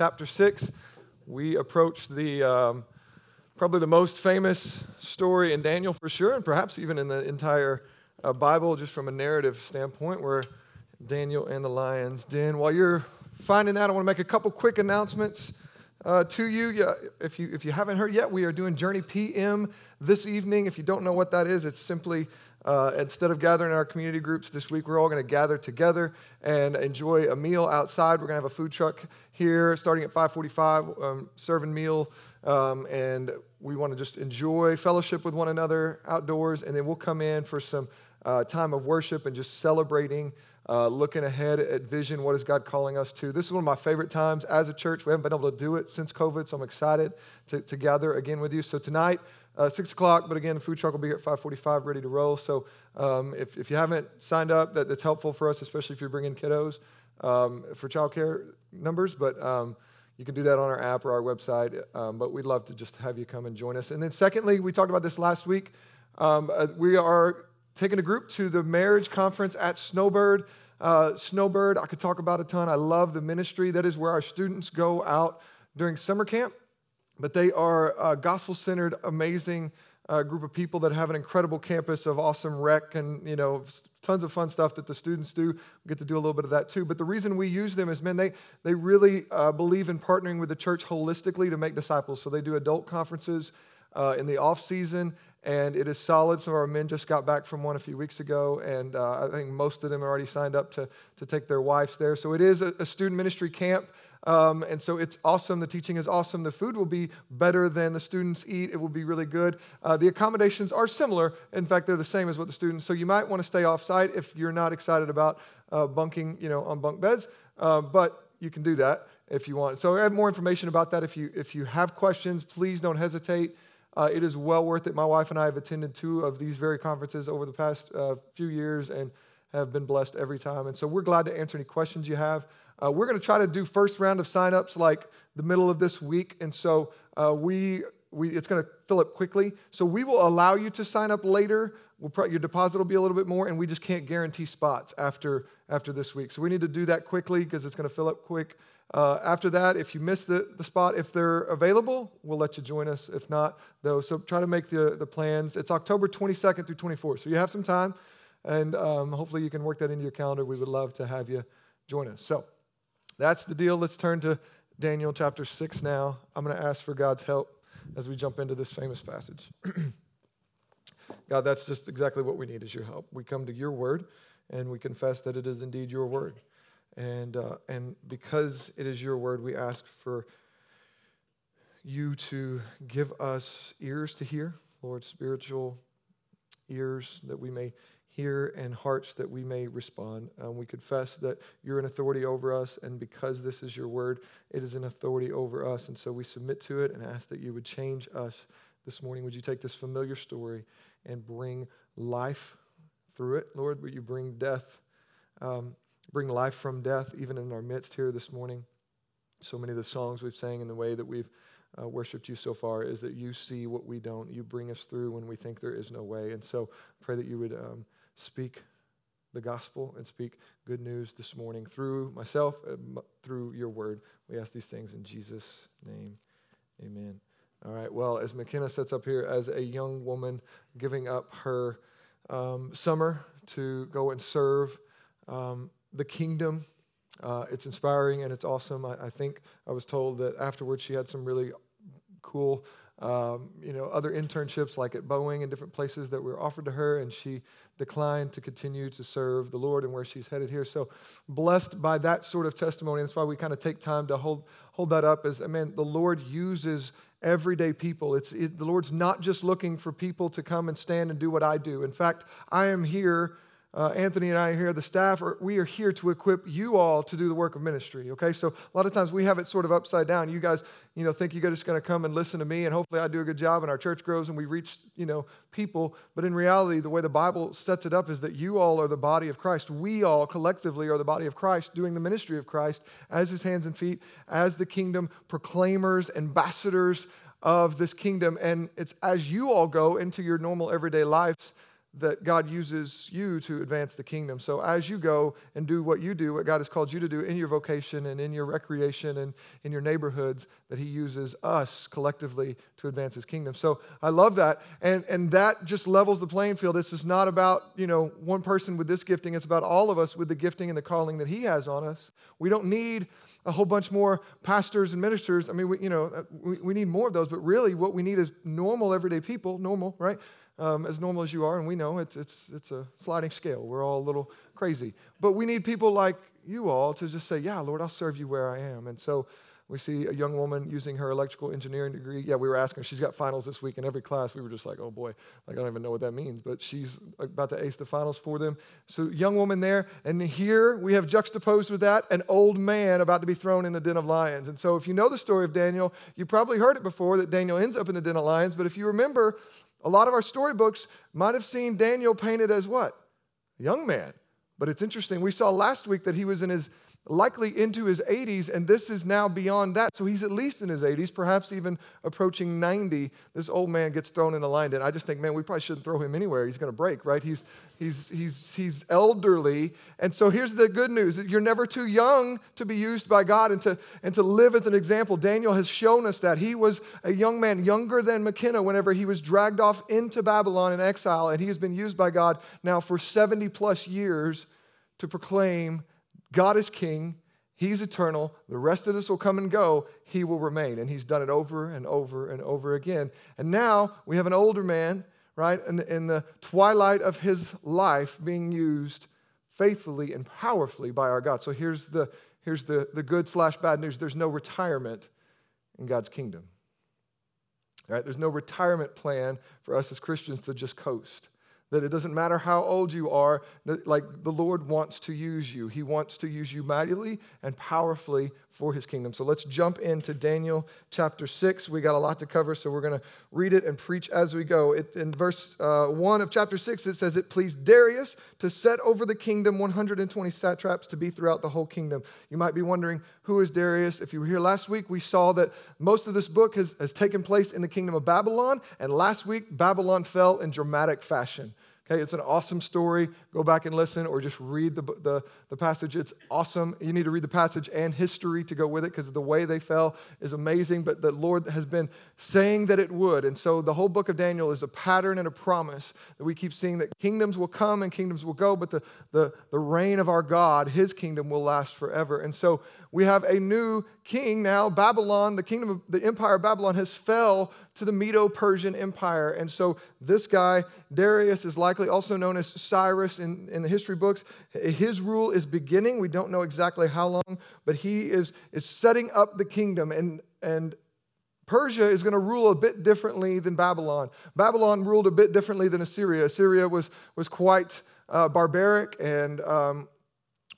chapter 6. We approach the um, probably the most famous story in Daniel for sure, and perhaps even in the entire uh, Bible, just from a narrative standpoint, where Daniel and the lion's den. While you're finding that, I want to make a couple quick announcements. Uh, to you. Yeah, if you if you haven't heard yet, we are doing Journey PM this evening. If you don't know what that is, it's simply uh, instead of gathering in our community groups this week, we're all going to gather together and enjoy a meal outside. We're going to have a food truck here starting at 5:45, um, serving meal, um, and we want to just enjoy fellowship with one another outdoors. And then we'll come in for some uh, time of worship and just celebrating. Uh, looking ahead at vision, what is God calling us to? This is one of my favorite times as a church. We haven't been able to do it since COVID, so I'm excited to, to gather again with you. So tonight, uh, 6 o'clock, but again, the food truck will be here at 545, ready to roll. So um, if, if you haven't signed up, that, that's helpful for us, especially if you're bringing kiddos um, for childcare numbers. But um, you can do that on our app or our website. Um, but we'd love to just have you come and join us. And then secondly, we talked about this last week. Um, uh, we are taking a group to the marriage conference at Snowbird. Uh, Snowbird, I could talk about a ton. I love the ministry. That is where our students go out during summer camp but they are a gospel centered, amazing uh, group of people that have an incredible campus of awesome rec and you know tons of fun stuff that the students do. We get to do a little bit of that too. But the reason we use them is, man, they they really uh, believe in partnering with the church holistically to make disciples. So they do adult conferences uh, in the off season, and it is solid. Some of our men just got back from one a few weeks ago, and uh, I think most of them already signed up to to take their wives there. So it is a, a student ministry camp. Um, and so it's awesome. The teaching is awesome. The food will be better than the students eat. It will be really good. Uh, the accommodations are similar. In fact, they're the same as what the students. So you might want to stay off site if you're not excited about uh, bunking, you know, on bunk beds. Uh, but you can do that if you want. So I have more information about that. If you if you have questions, please don't hesitate. Uh, it is well worth it. My wife and I have attended two of these very conferences over the past uh, few years and have been blessed every time. And so we're glad to answer any questions you have. Uh, we're going to try to do first round of signups like the middle of this week, and so uh, we, we it's going to fill up quickly. So we will allow you to sign up later. We'll pro- your deposit will be a little bit more, and we just can't guarantee spots after after this week. So we need to do that quickly because it's going to fill up quick. Uh, after that, if you miss the, the spot, if they're available, we'll let you join us. If not, though, so try to make the, the plans. It's October 22nd through 24th, so you have some time, and um, hopefully you can work that into your calendar. We would love to have you join us. So that's the deal. Let's turn to Daniel chapter 6 now. I'm going to ask for God's help as we jump into this famous passage. God, that's just exactly what we need is your help. We come to your word and we confess that it is indeed your word. And, uh, and because it is your word, we ask for you to give us ears to hear, Lord, spiritual ears that we may hear and hearts that we may respond. Um, we confess that you're an authority over us, and because this is your word, it is an authority over us. And so we submit to it and ask that you would change us this morning. Would you take this familiar story and bring life through it? Lord, would you bring death, um, bring life from death, even in our midst here this morning? So many of the songs we've sang and the way that we've uh, worshiped you so far is that you see what we don't. You bring us through when we think there is no way. And so pray that you would um, speak the gospel and speak good news this morning through myself, through your word. We ask these things in Jesus' name. Amen. All right, well, as McKenna sets up here, as a young woman giving up her um, summer to go and serve um, the kingdom, uh, it's inspiring and it's awesome. I, I think I was told that afterwards she had some really cool um, you know, other internships like at Boeing and different places that were offered to her, and she declined to continue to serve the Lord and where she's headed here. So blessed by that sort of testimony. That's why we kind of take time to hold, hold that up as, I mean, the Lord uses everyday people. It's, it, the Lord's not just looking for people to come and stand and do what I do. In fact, I am here uh, Anthony and I are here, the staff, are, we are here to equip you all to do the work of ministry. Okay, so a lot of times we have it sort of upside down. You guys, you know, think you're just going to come and listen to me, and hopefully I do a good job, and our church grows, and we reach, you know, people. But in reality, the way the Bible sets it up is that you all are the body of Christ. We all collectively are the body of Christ, doing the ministry of Christ as His hands and feet, as the kingdom proclaimers, ambassadors of this kingdom. And it's as you all go into your normal everyday lives that God uses you to advance the kingdom. So as you go and do what you do, what God has called you to do in your vocation and in your recreation and in your neighborhoods, that He uses us collectively to advance His kingdom. So I love that. And, and that just levels the playing field. This is not about, you know, one person with this gifting. It's about all of us with the gifting and the calling that He has on us. We don't need a whole bunch more pastors and ministers. I mean, we, you know, uh, we, we need more of those, but really what we need is normal, everyday people, normal, right? Um, as normal as you are, and we know it's, it's, it's a sliding scale. We're all a little crazy. But we need people like you all to just say, Yeah, Lord, I'll serve you where I am. And so we see a young woman using her electrical engineering degree. Yeah, we were asking her, she's got finals this week in every class. We were just like, oh boy, like, I don't even know what that means, but she's about to ace the finals for them. So, young woman there. And here we have juxtaposed with that an old man about to be thrown in the den of lions. And so, if you know the story of Daniel, you probably heard it before that Daniel ends up in the den of lions. But if you remember, a lot of our storybooks might have seen Daniel painted as what? A young man. But it's interesting. We saw last week that he was in his likely into his 80s, and this is now beyond that. So he's at least in his 80s, perhaps even approaching 90. This old man gets thrown in the lion den. I just think, man, we probably shouldn't throw him anywhere. He's going to break, right? He's, he's, he's, he's elderly. And so here's the good news you're never too young to be used by God and to, and to live as an example. Daniel has shown us that. He was a young man, younger than McKenna, whenever he was dragged off into Babylon in exile, and he has been used by God now for 70 plus years to proclaim God is king. He's eternal. The rest of this will come and go. He will remain. And he's done it over and over and over again. And now we have an older man, right, in the, in the twilight of his life being used faithfully and powerfully by our God. So here's the, here's the, the good slash bad news there's no retirement in God's kingdom. Right? There's no retirement plan for us as Christians to just coast that it doesn't matter how old you are, like the Lord wants to use you. He wants to use you mightily and powerfully for his kingdom. So let's jump into Daniel chapter 6. We got a lot to cover, so we're going to read it and preach as we go. It, in verse uh, 1 of chapter 6, it says, It pleased Darius to set over the kingdom 120 satraps to be throughout the whole kingdom. You might be wondering, who is Darius? If you were here last week, we saw that most of this book has, has taken place in the kingdom of Babylon, and last week, Babylon fell in dramatic fashion. Okay, it's an awesome story. Go back and listen or just read the, the, the passage. It's awesome. You need to read the passage and history to go with it because the way they fell is amazing. But the Lord has been saying that it would. And so the whole book of Daniel is a pattern and a promise that we keep seeing that kingdoms will come and kingdoms will go, but the, the, the reign of our God, his kingdom, will last forever. And so we have a new king now. Babylon, the kingdom of the empire of Babylon, has fell to the Medo Persian Empire. And so this guy, Darius, is likely also known as Cyrus in, in the history books. His rule is beginning. We don't know exactly how long, but he is, is setting up the kingdom. And, and Persia is going to rule a bit differently than Babylon. Babylon ruled a bit differently than Assyria. Assyria was, was quite uh, barbaric and um,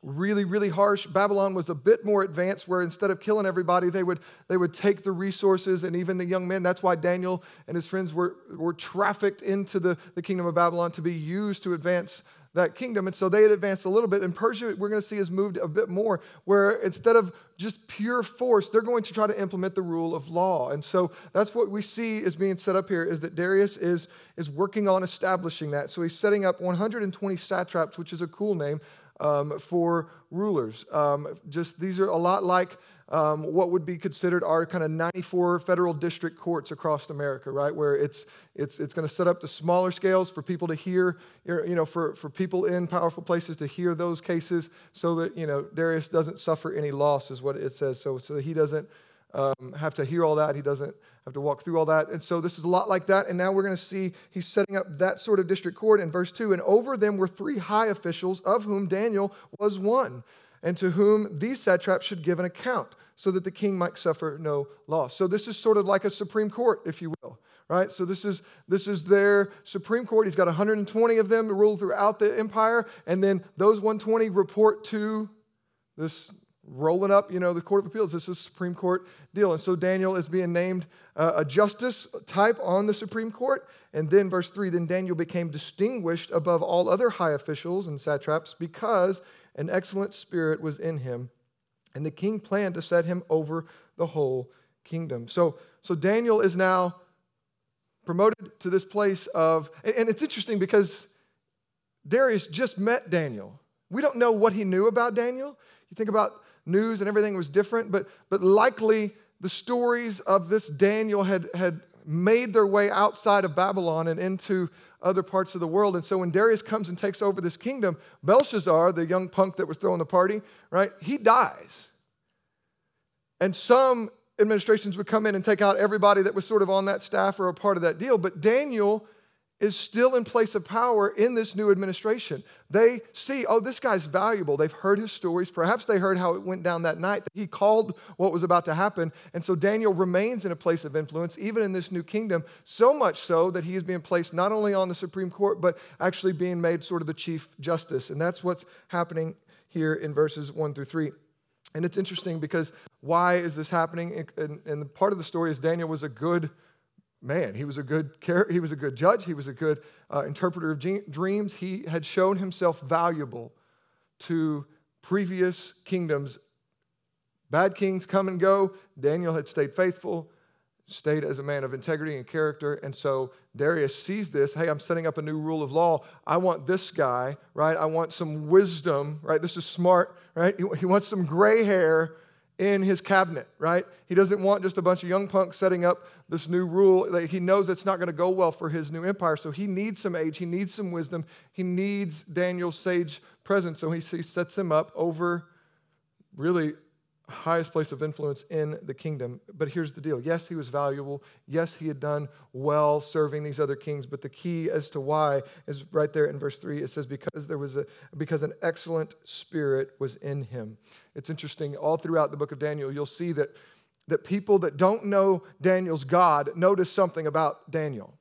really, really harsh. Babylon was a bit more advanced, where instead of killing everybody, they would, they would take the resources and even the young men. That's why Daniel and his friends were, were trafficked into the, the kingdom of Babylon to be used to advance that kingdom. And so they had advanced a little bit. And Persia, we're going to see, has moved a bit more, where instead of just pure force, they're going to try to implement the rule of law. And so that's what we see is being set up here is that Darius is, is working on establishing that. So he's setting up 120 satraps, which is a cool name, um, for rulers. Um, just these are a lot like um, what would be considered our kind of 94 federal district courts across America, right? Where it's it's it's going to set up the smaller scales for people to hear, you know, for for people in powerful places to hear those cases, so that you know Darius doesn't suffer any loss, is what it says. So so he doesn't um, have to hear all that. He doesn't have to walk through all that. And so this is a lot like that. And now we're going to see he's setting up that sort of district court in verse 2. And over them were three high officials, of whom Daniel was one, and to whom these satraps should give an account, so that the king might suffer no loss. So this is sort of like a Supreme Court, if you will. Right? So this is this is their Supreme Court. He's got 120 of them to rule throughout the empire, and then those 120 report to this rolling up, you know, the Court of Appeals. This is Supreme Court deal. And so Daniel is being named uh, a justice type on the Supreme Court. And then, verse 3 then Daniel became distinguished above all other high officials and satraps because an excellent spirit was in him. And the king planned to set him over the whole kingdom. So, so Daniel is now promoted to this place of, and it's interesting because Darius just met Daniel. We don't know what he knew about Daniel. You think about news and everything was different, but, but likely the stories of this Daniel had, had made their way outside of Babylon and into other parts of the world. And so when Darius comes and takes over this kingdom, Belshazzar, the young punk that was throwing the party, right, he dies. And some administrations would come in and take out everybody that was sort of on that staff or a part of that deal. But Daniel is still in place of power in this new administration. They see, oh, this guy's valuable. They've heard his stories. Perhaps they heard how it went down that night. He called what was about to happen. And so Daniel remains in a place of influence, even in this new kingdom, so much so that he is being placed not only on the Supreme Court, but actually being made sort of the Chief Justice. And that's what's happening here in verses 1 through 3. And it's interesting because why is this happening? And, and part of the story is Daniel was a good man. He was a good he was a good judge. He was a good uh, interpreter of dreams. He had shown himself valuable to previous kingdoms. Bad kings come and go. Daniel had stayed faithful, stayed as a man of integrity and character. And so Darius sees this. Hey, I'm setting up a new rule of law. I want this guy, right? I want some wisdom, right? This is smart, right? He wants some gray hair in his cabinet, right? He doesn't want just a bunch of young punks setting up this new rule. He knows it's not going to go well for his new empire. So he needs some age, he needs some wisdom, he needs Daniel's sage presence. So he sets him up over really highest place of influence in the kingdom. But here's the deal yes, he was valuable. Yes, he had done well serving these other kings. But the key as to why is right there in verse 3. It says, because there was a because an excellent spirit was in him. It's interesting, all throughout the book of Daniel, you'll see that, that people that don't know Daniel's God notice something about Daniel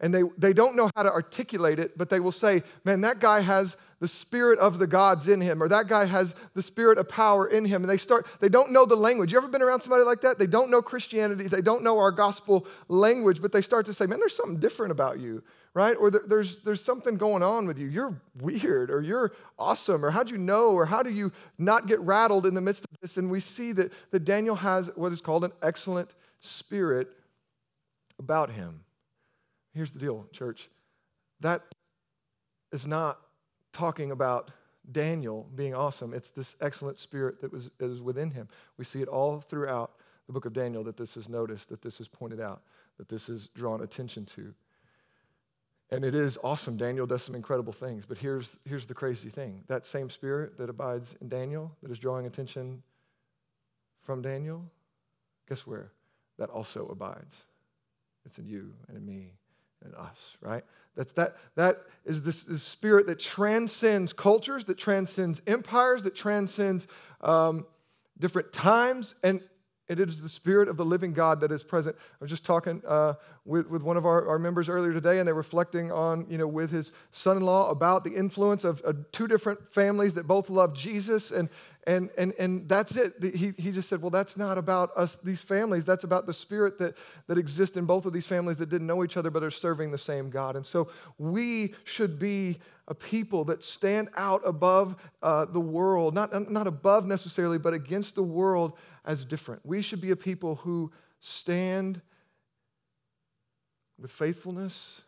and they, they don't know how to articulate it, but they will say, Man, that guy has the spirit of the gods in him, or that guy has the spirit of power in him. And they start, they don't know the language. You ever been around somebody like that? They don't know Christianity, they don't know our gospel language, but they start to say, Man, there's something different about you, right? Or there's, there's something going on with you. You're weird, or you're awesome, or how do you know, or how do you not get rattled in the midst of this? And we see that, that Daniel has what is called an excellent spirit about him. Here's the deal, church. That is not talking about Daniel being awesome. It's this excellent spirit that was is within him. We see it all throughout the book of Daniel that this is noticed, that this is pointed out, that this is drawn attention to. And it is awesome. Daniel does some incredible things. But here's, here's the crazy thing that same spirit that abides in Daniel, that is drawing attention from Daniel, guess where? That also abides. It's in you and in me in us, right? That's that, that is this, this spirit that transcends cultures, that transcends empires, that transcends um, different times, and it is the spirit of the living God that is present. I was just talking uh, with, with one of our, our members earlier today, and they're reflecting on, you know, with his son in law about the influence of uh, two different families that both love Jesus. And, and, and, and that's it. He, he just said, Well, that's not about us, these families. That's about the spirit that, that exists in both of these families that didn't know each other but are serving the same God. And so we should be a people that stand out above uh, the world, not, not above necessarily, but against the world as different. We should be a people who stand with faithfulness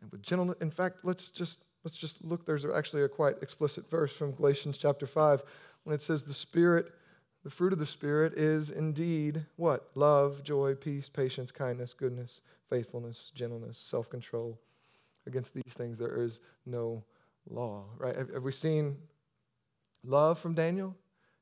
and with gentleness. In fact, let's just let's just look. There's actually a quite explicit verse from Galatians chapter 5 when it says the Spirit, the fruit of the Spirit is indeed what? Love, joy, peace, patience, kindness, goodness, faithfulness, gentleness, self control. Against these things there is no law, right? Have, have we seen love from Daniel?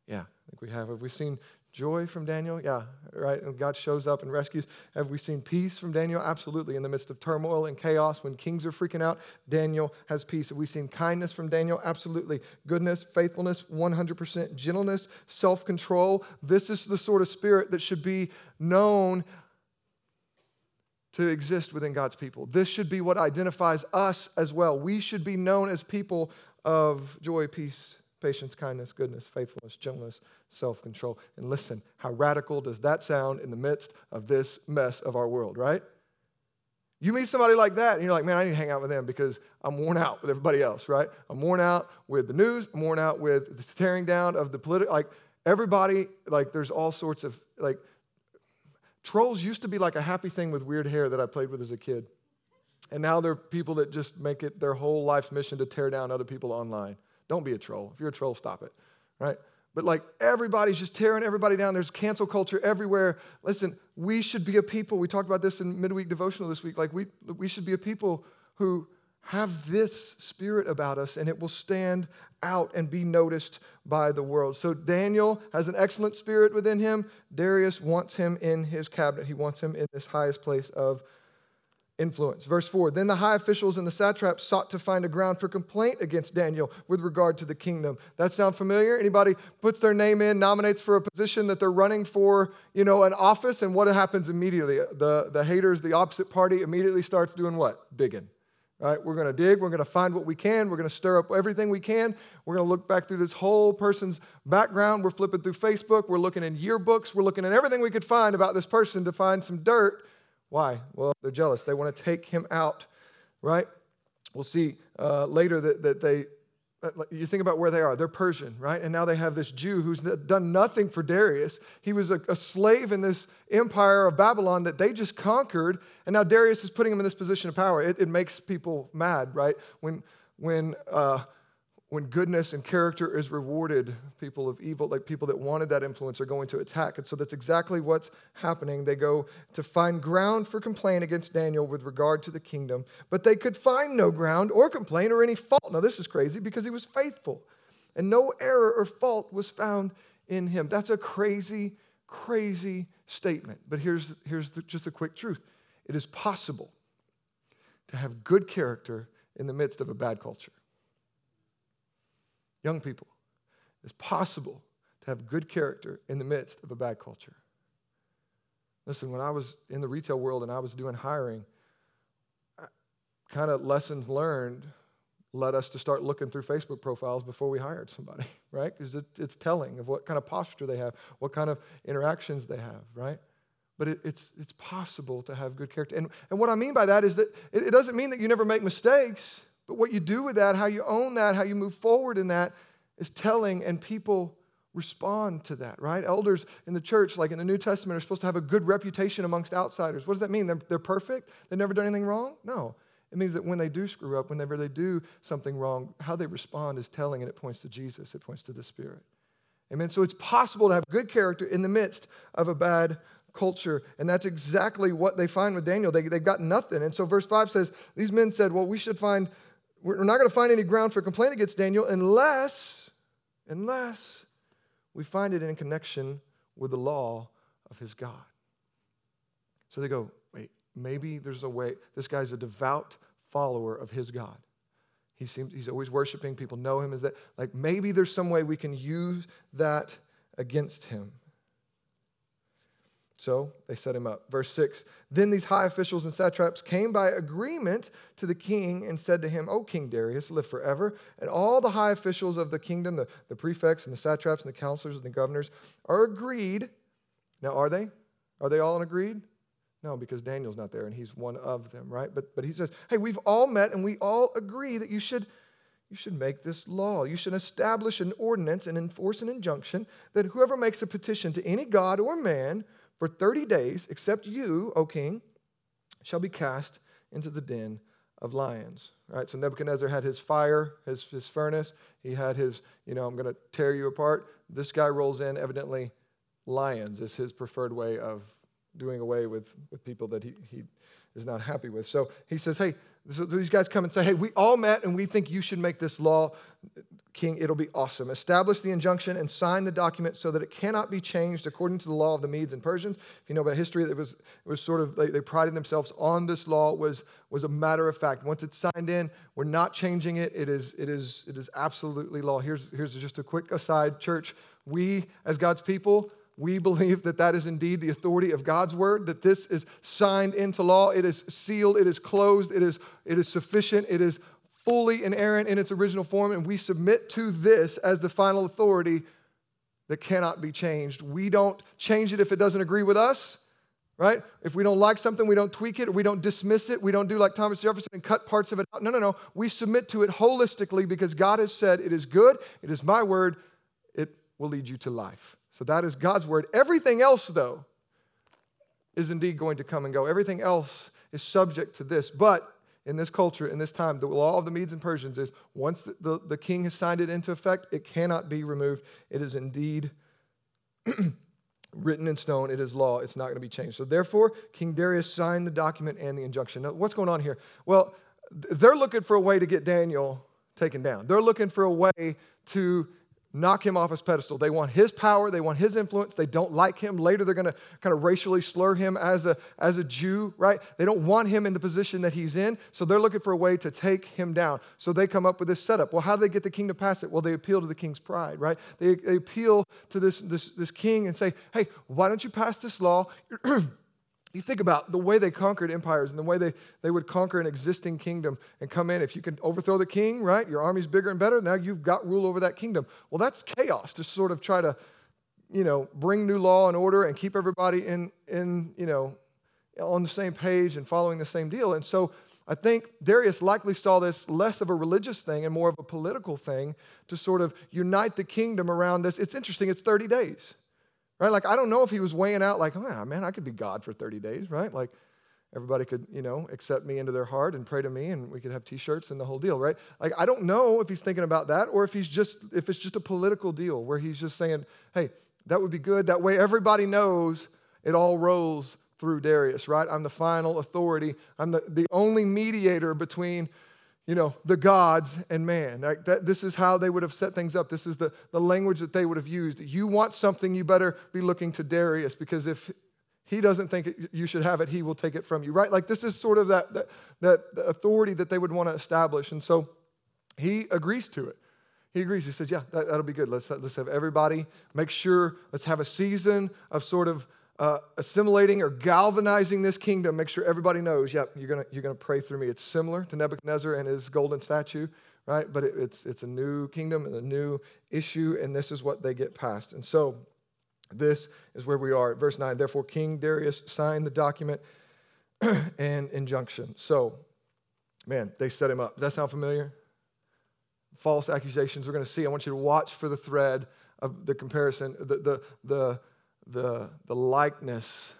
Yeah, I think we have. Have we seen Joy from Daniel? Yeah, right. And God shows up and rescues. Have we seen peace from Daniel? Absolutely. In the midst of turmoil and chaos, when kings are freaking out, Daniel has peace. Have we seen kindness from Daniel? Absolutely. Goodness, faithfulness, 100%. Gentleness, self control. This is the sort of spirit that should be known to exist within God's people. This should be what identifies us as well. We should be known as people of joy, peace, patience, kindness, goodness, faithfulness, gentleness, self control. And listen, how radical does that sound in the midst of this mess of our world, right? You meet somebody like that, and you're like, man, I need to hang out with them because I'm worn out with everybody else, right? I'm worn out with the news, I'm worn out with the tearing down of the political, like everybody, like there's all sorts of, like, trolls used to be like a happy thing with weird hair that I played with as a kid. And now they're people that just make it their whole life's mission to tear down other people online. Don't be a troll. If you're a troll, stop it, right? But like everybody's just tearing everybody down. There's cancel culture everywhere. Listen, we should be a people. We talked about this in midweek devotional this week. Like we, we should be a people who have this spirit about us and it will stand out and be noticed by the world. So Daniel has an excellent spirit within him. Darius wants him in his cabinet, he wants him in this highest place of influence. Verse 4 Then the high officials and the satraps sought to find a ground for complaint against Daniel with regard to the kingdom. That sound familiar? Anybody puts their name in, nominates for a position that they're running for, you know, an office, and what happens immediately? The, the haters, the opposite party, immediately starts doing what? Digging right? We're going to dig, we're going to find what we can, we're going to stir up everything we can. We're going to look back through this whole person's background. We're flipping through Facebook, we're looking in yearbooks, we're looking at everything we could find about this person to find some dirt. Why? Well, they're jealous. They want to take him out, right? We'll see uh, later that, that they uh, you think about where they are. They're Persian, right? And now they have this Jew who's done nothing for Darius. He was a, a, slave in this empire of Babylon that they just conquered. And now Darius is putting him in this position of power. It, it makes people mad, right? When, when uh, when goodness and character is rewarded, people of evil, like people that wanted that influence, are going to attack. And so that's exactly what's happening. They go to find ground for complaint against Daniel with regard to the kingdom, but they could find no ground or complaint or any fault. Now, this is crazy because he was faithful, and no error or fault was found in him. That's a crazy, crazy statement. But here's, here's the, just a quick truth it is possible to have good character in the midst of a bad culture. Young people, it's possible to have good character in the midst of a bad culture. Listen, when I was in the retail world and I was doing hiring, kind of lessons learned led us to start looking through Facebook profiles before we hired somebody, right? Because it, it's telling of what kind of posture they have, what kind of interactions they have, right? But it, it's, it's possible to have good character. And, and what I mean by that is that it, it doesn't mean that you never make mistakes. But what you do with that, how you own that, how you move forward in that, is telling, and people respond to that, right? Elders in the church, like in the New Testament, are supposed to have a good reputation amongst outsiders. What does that mean? They're, they're perfect? They've never done anything wrong? No. It means that when they do screw up, whenever they do something wrong, how they respond is telling, and it points to Jesus, it points to the Spirit. Amen. So it's possible to have good character in the midst of a bad culture. And that's exactly what they find with Daniel. They, they've got nothing. And so verse 5 says, These men said, Well, we should find we're not going to find any ground for complaint against Daniel unless, unless we find it in connection with the law of his God. So they go, wait, maybe there's a way. This guy's a devout follower of his God. He seems he's always worshiping. People know him as that. Like maybe there's some way we can use that against him. So they set him up. Verse 6 Then these high officials and satraps came by agreement to the king and said to him, O King Darius, live forever. And all the high officials of the kingdom, the, the prefects and the satraps and the counselors and the governors, are agreed. Now, are they? Are they all in agreed? No, because Daniel's not there and he's one of them, right? But, but he says, Hey, we've all met and we all agree that you should. You should make this law. You should establish an ordinance and enforce an injunction that whoever makes a petition to any god or man for 30 days, except you, O king, shall be cast into the den of lions. Right? So Nebuchadnezzar had his fire, his, his furnace. He had his, you know, I'm going to tear you apart. This guy rolls in, evidently, lions is his preferred way of doing away with, with people that he, he is not happy with. So he says, hey, so these guys come and say, hey, we all met and we think you should make this law. King, it'll be awesome. Establish the injunction and sign the document so that it cannot be changed according to the law of the Medes and Persians. If you know about history, it was, it was sort of, they, they prided themselves on this law. Was, was a matter of fact. Once it's signed in, we're not changing it. It is, it is, it is absolutely law. Here's, here's just a quick aside, church. We, as God's people, we believe that that is indeed the authority of God's word, that this is signed into law. It is sealed, it is closed, it is, it is sufficient, it is fully inerrant in its original form, and we submit to this as the final authority that cannot be changed. We don't change it if it doesn't agree with us, right? If we don't like something, we don't tweak it, we don't dismiss it, we don't do like Thomas Jefferson and cut parts of it out. No, no, no. We submit to it holistically because God has said, It is good, it is my word, it will lead you to life. So that is God's word. Everything else, though, is indeed going to come and go. Everything else is subject to this. But in this culture, in this time, the law of the Medes and Persians is once the, the, the king has signed it into effect, it cannot be removed. It is indeed written in stone. It is law. It's not going to be changed. So, therefore, King Darius signed the document and the injunction. Now, what's going on here? Well, they're looking for a way to get Daniel taken down. They're looking for a way to knock him off his pedestal. They want his power, they want his influence. They don't like him. Later, they're going to kind of racially slur him as a, as a Jew, right? They don't want him in the position that he's in, so they're looking for a way to take him down. So they come up with this setup. Well, how do they get the king to pass it? Well, they appeal to the king's pride, right? They, they appeal to this, this, this king and say, hey, why don't you pass this law? You think about the way they conquered empires and the way they, they would conquer an existing kingdom and come in. If you can overthrow the king, right, your army's bigger and better, now you've got rule over that kingdom. Well, that's chaos to sort of try to, you know, bring new law and order and keep everybody in, in you know, on the same page and following the same deal. And so I think Darius likely saw this less of a religious thing and more of a political thing to sort of unite the kingdom around this. It's interesting, it's 30 days. Right? Like, I don't know if he was weighing out, like, oh, man, I could be God for 30 days, right? Like, everybody could, you know, accept me into their heart and pray to me, and we could have t shirts and the whole deal, right? Like, I don't know if he's thinking about that or if he's just, if it's just a political deal where he's just saying, hey, that would be good. That way everybody knows it all rolls through Darius, right? I'm the final authority. I'm the, the only mediator between you know, the gods and man. Like that, this is how they would have set things up. This is the, the language that they would have used. You want something, you better be looking to Darius because if he doesn't think it, you should have it, he will take it from you, right? Like this is sort of that, that, that authority that they would want to establish. And so he agrees to it. He agrees. He says, Yeah, that, that'll be good. Let's, let's have everybody make sure, let's have a season of sort of uh, assimilating or galvanizing this kingdom, make sure everybody knows, yep, you're going you're gonna pray through me. It's similar to Nebuchadnezzar and his golden statue, right? But it, it's, it's a new kingdom and a new issue, and this is what they get past. And so this is where we are. Verse 9 Therefore, King Darius signed the document and injunction. So, man, they set him up. Does that sound familiar? False accusations we're going to see. I want you to watch for the thread of the comparison, the, the, the the, the likeness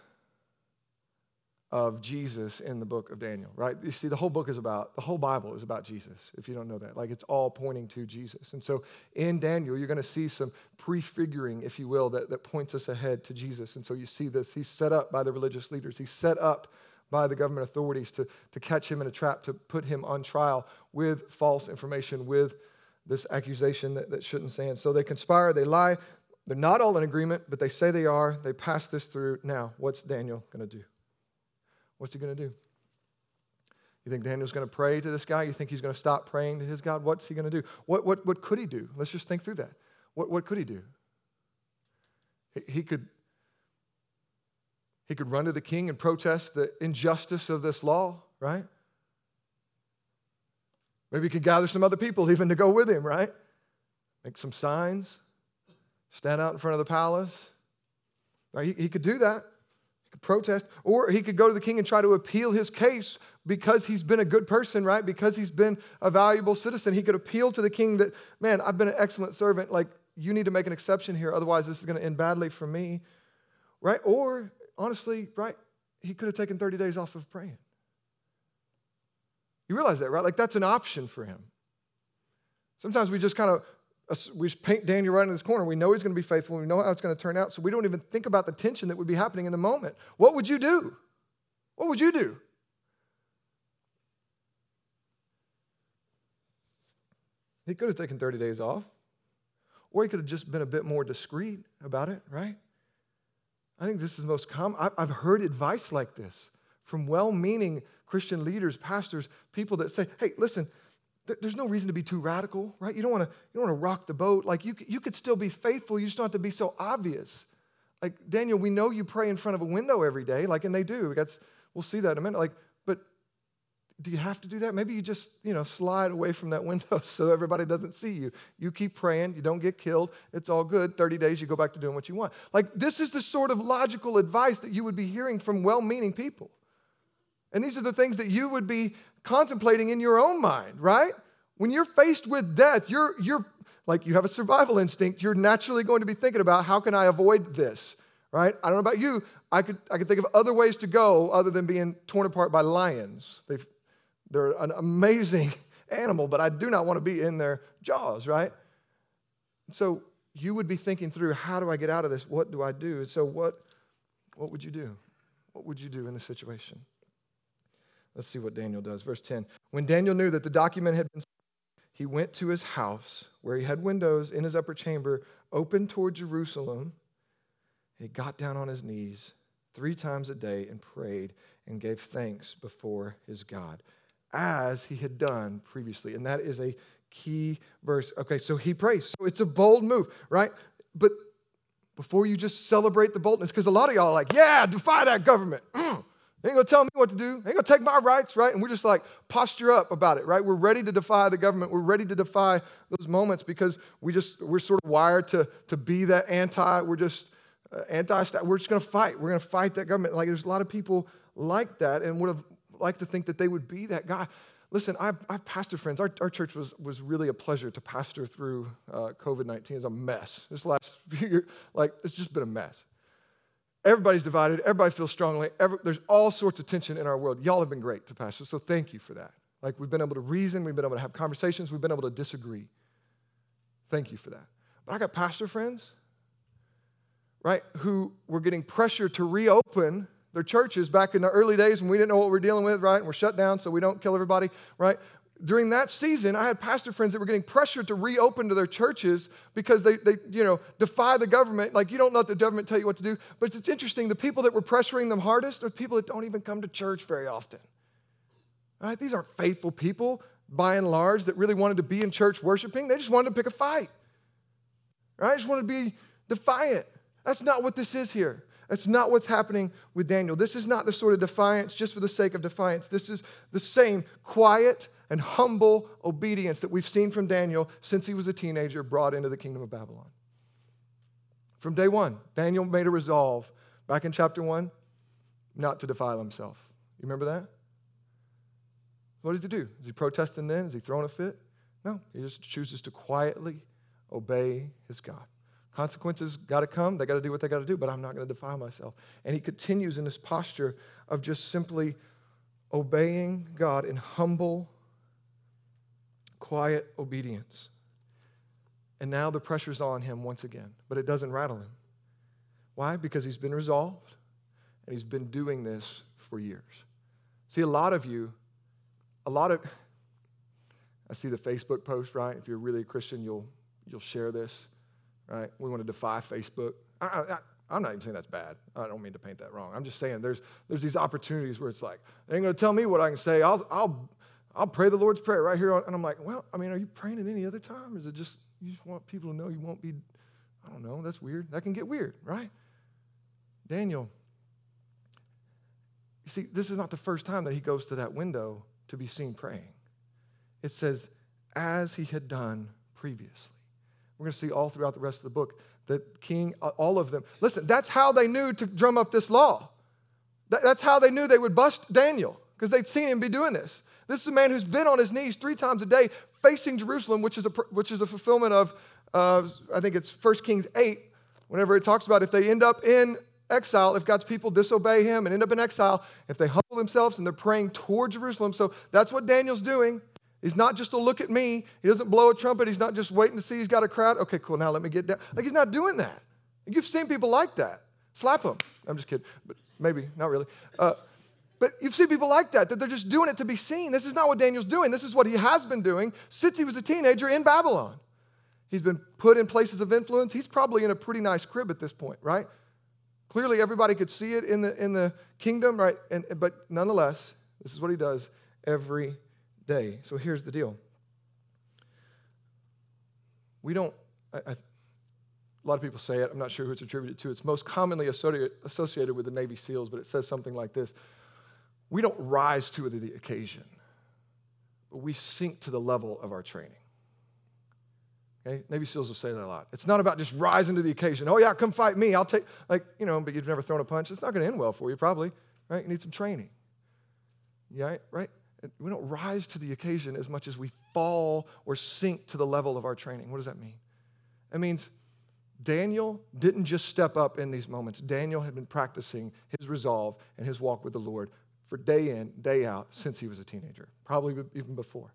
of Jesus in the book of Daniel, right? You see, the whole book is about, the whole Bible is about Jesus, if you don't know that. Like it's all pointing to Jesus. And so in Daniel, you're going to see some prefiguring, if you will, that, that points us ahead to Jesus. And so you see this. He's set up by the religious leaders, he's set up by the government authorities to, to catch him in a trap, to put him on trial with false information, with this accusation that, that shouldn't stand. So they conspire, they lie, they're not all in agreement, but they say they are. They pass this through. Now, what's Daniel going to do? What's he going to do? You think Daniel's going to pray to this guy? You think he's going to stop praying to his God? What's he going to do? What, what, what could he do? Let's just think through that. What, what could he do? He, he could, he could run to the king and protest the injustice of this law, right? Maybe he could gather some other people even to go with him, right? Make some signs stand out in front of the palace. He, he could do that. He could protest. Or he could go to the king and try to appeal his case because he's been a good person, right? Because he's been a valuable citizen. He could appeal to the king that, man, I've been an excellent servant. Like, you need to make an exception here. Otherwise, this is going to end badly for me, right? Or, honestly, right, he could have taken 30 days off of praying. You realize that, right? Like, that's an option for him. Sometimes we just kind of we paint Daniel right in this corner. We know he's going to be faithful. We know how it's going to turn out. So we don't even think about the tension that would be happening in the moment. What would you do? What would you do? He could have taken 30 days off, or he could have just been a bit more discreet about it, right? I think this is the most common. I've heard advice like this from well meaning Christian leaders, pastors, people that say, hey, listen, there's no reason to be too radical, right? You don't want to you don't want to rock the boat. Like you you could still be faithful. You just don't have to be so obvious. Like Daniel, we know you pray in front of a window every day, like and they do. That's, we'll see that in a minute. Like, but do you have to do that? Maybe you just, you know, slide away from that window so everybody doesn't see you. You keep praying, you don't get killed, it's all good. 30 days, you go back to doing what you want. Like, this is the sort of logical advice that you would be hearing from well meaning people. And these are the things that you would be contemplating in your own mind, right? When you're faced with death, you're, you're like you have a survival instinct. You're naturally going to be thinking about how can I avoid this, right? I don't know about you. I could, I could think of other ways to go other than being torn apart by lions. They've, They're an amazing animal, but I do not want to be in their jaws, right? So you would be thinking through how do I get out of this? What do I do? And so what, what would you do? What would you do in this situation? Let's see what Daniel does. Verse 10. When Daniel knew that the document had been he went to his house where he had windows in his upper chamber open toward Jerusalem. He got down on his knees three times a day and prayed and gave thanks before his God, as he had done previously. And that is a key verse. Okay, so he prays. So it's a bold move, right? But before you just celebrate the boldness, because a lot of y'all are like, yeah, defy that government. Mm. They ain't gonna tell me what to do. They ain't gonna take my rights, right? And we're just like posture up about it, right? We're ready to defy the government. We're ready to defy those moments because we just we're sort of wired to to be that anti. We're just uh, anti. We're just gonna fight. We're gonna fight that government. Like there's a lot of people like that and would have liked to think that they would be that guy. Listen, I've, I've pastor friends. Our, our church was, was really a pleasure to pastor through uh, COVID 19. It's a mess. This last few years, like, it's just been a mess. Everybody's divided. Everybody feels strongly. Every, there's all sorts of tension in our world. Y'all have been great to pastor, so thank you for that. Like, we've been able to reason, we've been able to have conversations, we've been able to disagree. Thank you for that. But I got pastor friends, right, who were getting pressure to reopen their churches back in the early days when we didn't know what we are dealing with, right? And we're shut down so we don't kill everybody, right? During that season, I had pastor friends that were getting pressured to reopen to their churches because they, they you know, defy the government. Like, you don't let the government tell you what to do. But it's interesting, the people that were pressuring them hardest are people that don't even come to church very often. Right? These aren't faithful people, by and large, that really wanted to be in church worshiping. They just wanted to pick a fight. Right? Just wanted to be defiant. That's not what this is here. That's not what's happening with Daniel. This is not the sort of defiance just for the sake of defiance. This is the same quiet and humble obedience that we've seen from Daniel since he was a teenager brought into the kingdom of Babylon. From day one, Daniel made a resolve back in chapter one not to defile himself. You remember that? What does he do? Is he protesting then? Is he throwing a fit? No, he just chooses to quietly obey his God. Consequences got to come. They got to do what they got to do, but I'm not going to defile myself. And he continues in this posture of just simply obeying God in humble, quiet obedience. And now the pressure's on him once again, but it doesn't rattle him. Why? Because he's been resolved and he's been doing this for years. See, a lot of you, a lot of, I see the Facebook post, right? If you're really a Christian, you'll, you'll share this right? We want to defy Facebook. I, am not even saying that's bad. I don't mean to paint that wrong. I'm just saying there's, there's these opportunities where it's like, they ain't going to tell me what I can say. I'll, I'll, I'll pray the Lord's Prayer right here. and I'm like, well, I mean, are you praying at any other time? Is it just, you just want people to know you won't be, I don't know, that's weird. That can get weird, right? Daniel, you see, this is not the first time that he goes to that window to be seen praying. It says, as he had done previously. We're going to see all throughout the rest of the book that king, all of them. Listen, that's how they knew to drum up this law. That's how they knew they would bust Daniel, because they'd seen him be doing this. This is a man who's been on his knees three times a day facing Jerusalem, which is a, which is a fulfillment of, uh, I think it's 1 Kings 8, whenever it talks about if they end up in exile, if God's people disobey him and end up in exile, if they humble themselves and they're praying toward Jerusalem. So that's what Daniel's doing. He's not just a look at me. He doesn't blow a trumpet. He's not just waiting to see he's got a crowd. Okay, cool. Now let me get down. Like he's not doing that. You've seen people like that. Slap them. I'm just kidding, but maybe not really. Uh, but you've seen people like that, that they're just doing it to be seen. This is not what Daniel's doing. This is what he has been doing since he was a teenager in Babylon. He's been put in places of influence. He's probably in a pretty nice crib at this point, right? Clearly, everybody could see it in the, in the kingdom, right? And, but nonetheless, this is what he does every day. So here's the deal. We don't, I, I, a lot of people say it, I'm not sure who it's attributed to. It's most commonly associated with the Navy SEALs, but it says something like this We don't rise to the occasion, but we sink to the level of our training. Okay? Navy SEALs will say that a lot. It's not about just rising to the occasion. Oh, yeah, come fight me. I'll take, like, you know, but you've never thrown a punch. It's not going to end well for you, probably, right? You need some training. Yeah, right? we don't rise to the occasion as much as we fall or sink to the level of our training. What does that mean? It means Daniel didn't just step up in these moments. Daniel had been practicing his resolve and his walk with the Lord for day in, day out since he was a teenager, probably even before.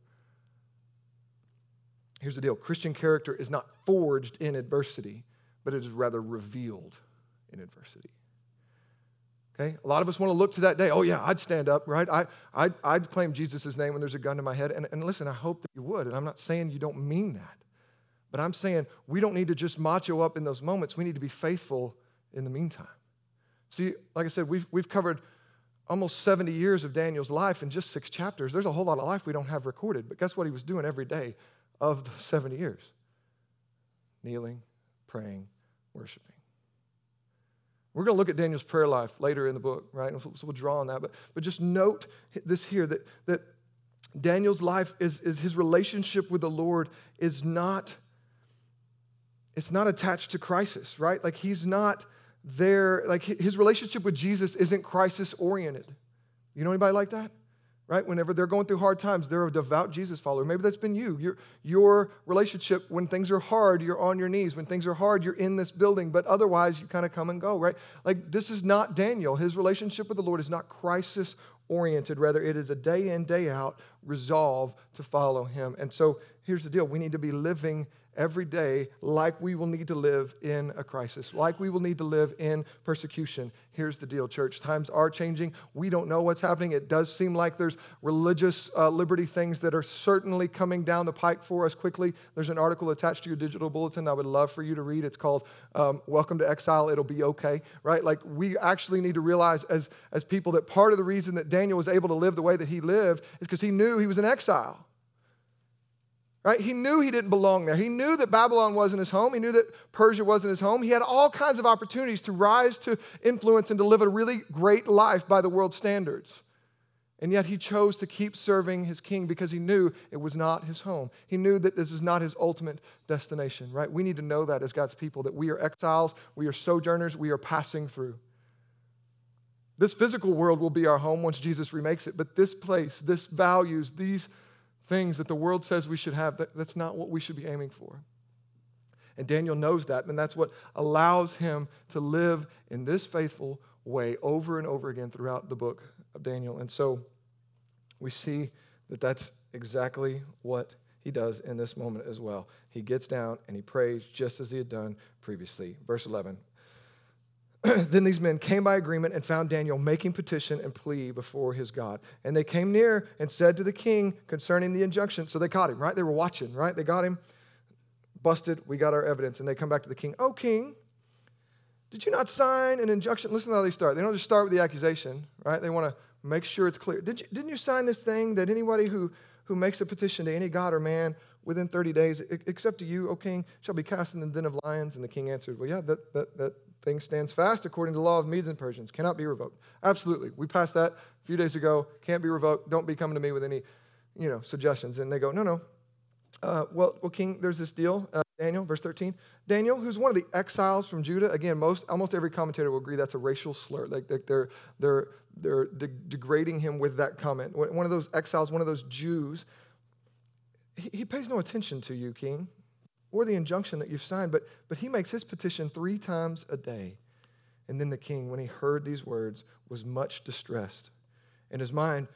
Here's the deal Christian character is not forged in adversity, but it is rather revealed in adversity. Okay? A lot of us want to look to that day. Oh, yeah, I'd stand up, right? I, I'd, I'd claim Jesus' name when there's a gun to my head. And, and listen, I hope that you would. And I'm not saying you don't mean that. But I'm saying we don't need to just macho up in those moments. We need to be faithful in the meantime. See, like I said, we've, we've covered almost 70 years of Daniel's life in just six chapters. There's a whole lot of life we don't have recorded. But guess what he was doing every day of the 70 years? Kneeling, praying, worshiping. We're going to look at Daniel's prayer life later in the book, right? So we'll draw on that. But, but just note this here that, that Daniel's life is, is his relationship with the Lord is not, it's not attached to crisis, right? Like he's not there, like his relationship with Jesus isn't crisis oriented. You know anybody like that? right? Whenever they're going through hard times, they're a devout Jesus follower. Maybe that's been you. Your, your relationship, when things are hard, you're on your knees. When things are hard, you're in this building, but otherwise, you kind of come and go, right? Like, this is not Daniel. His relationship with the Lord is not crisis oriented. Rather, it is a day in, day out resolve to follow him. And so, here's the deal we need to be living every day like we will need to live in a crisis, like we will need to live in persecution. Here's the deal, church. Times are changing. We don't know what's happening. It does seem like there's religious uh, liberty things that are certainly coming down the pike for us quickly. There's an article attached to your digital bulletin I would love for you to read. It's called um, Welcome to Exile. It'll be okay, right? Like we actually need to realize as, as people that part of the reason that Daniel was able to live the way that he lived is because he knew he was in exile. Right? He knew he didn't belong there. He knew that Babylon wasn't his home. He knew that Persia wasn't his home. He had all kinds of opportunities to rise to influence and to live a really great life by the world's standards. And yet he chose to keep serving his king because he knew it was not his home. He knew that this is not his ultimate destination, right? We need to know that as God's people, that we are exiles, we are sojourners, we are passing through. This physical world will be our home once Jesus remakes it, but this place, this values, these things that the world says we should have, that, that's not what we should be aiming for. And Daniel knows that, and that's what allows him to live in this faithful way over and over again throughout the book of Daniel. And so we see that that's exactly what he does in this moment as well. He gets down and he prays just as he had done previously. Verse 11 then these men came by agreement and found Daniel making petition and plea before his God. And they came near and said to the king concerning the injunction. So they caught him, right? They were watching, right? They got him, busted. We got our evidence. And they come back to the king. Oh, king, did you not sign an injunction? Listen to how they start. They don't just start with the accusation, right? They want to make sure it's clear. Did you, didn't you sign this thing that anybody who, who makes a petition to any god or man within 30 days, except to you, O king, shall be cast in the den of lions? And the king answered, Well, yeah, that, that, that, thing stands fast according to the law of Medes and Persians, cannot be revoked. Absolutely. We passed that a few days ago, can't be revoked. Don't be coming to me with any, you know, suggestions. And they go, no, no. Uh, well, well, King, there's this deal. Uh, Daniel, verse 13. Daniel, who's one of the exiles from Judah, again, most almost every commentator will agree that's a racial slur. Like, like they're they're they're de- degrading him with that comment. One of those exiles, one of those Jews, he, he pays no attention to you, King or the injunction that you've signed, but, but he makes his petition three times a day. And then the king, when he heard these words, was much distressed, and his mind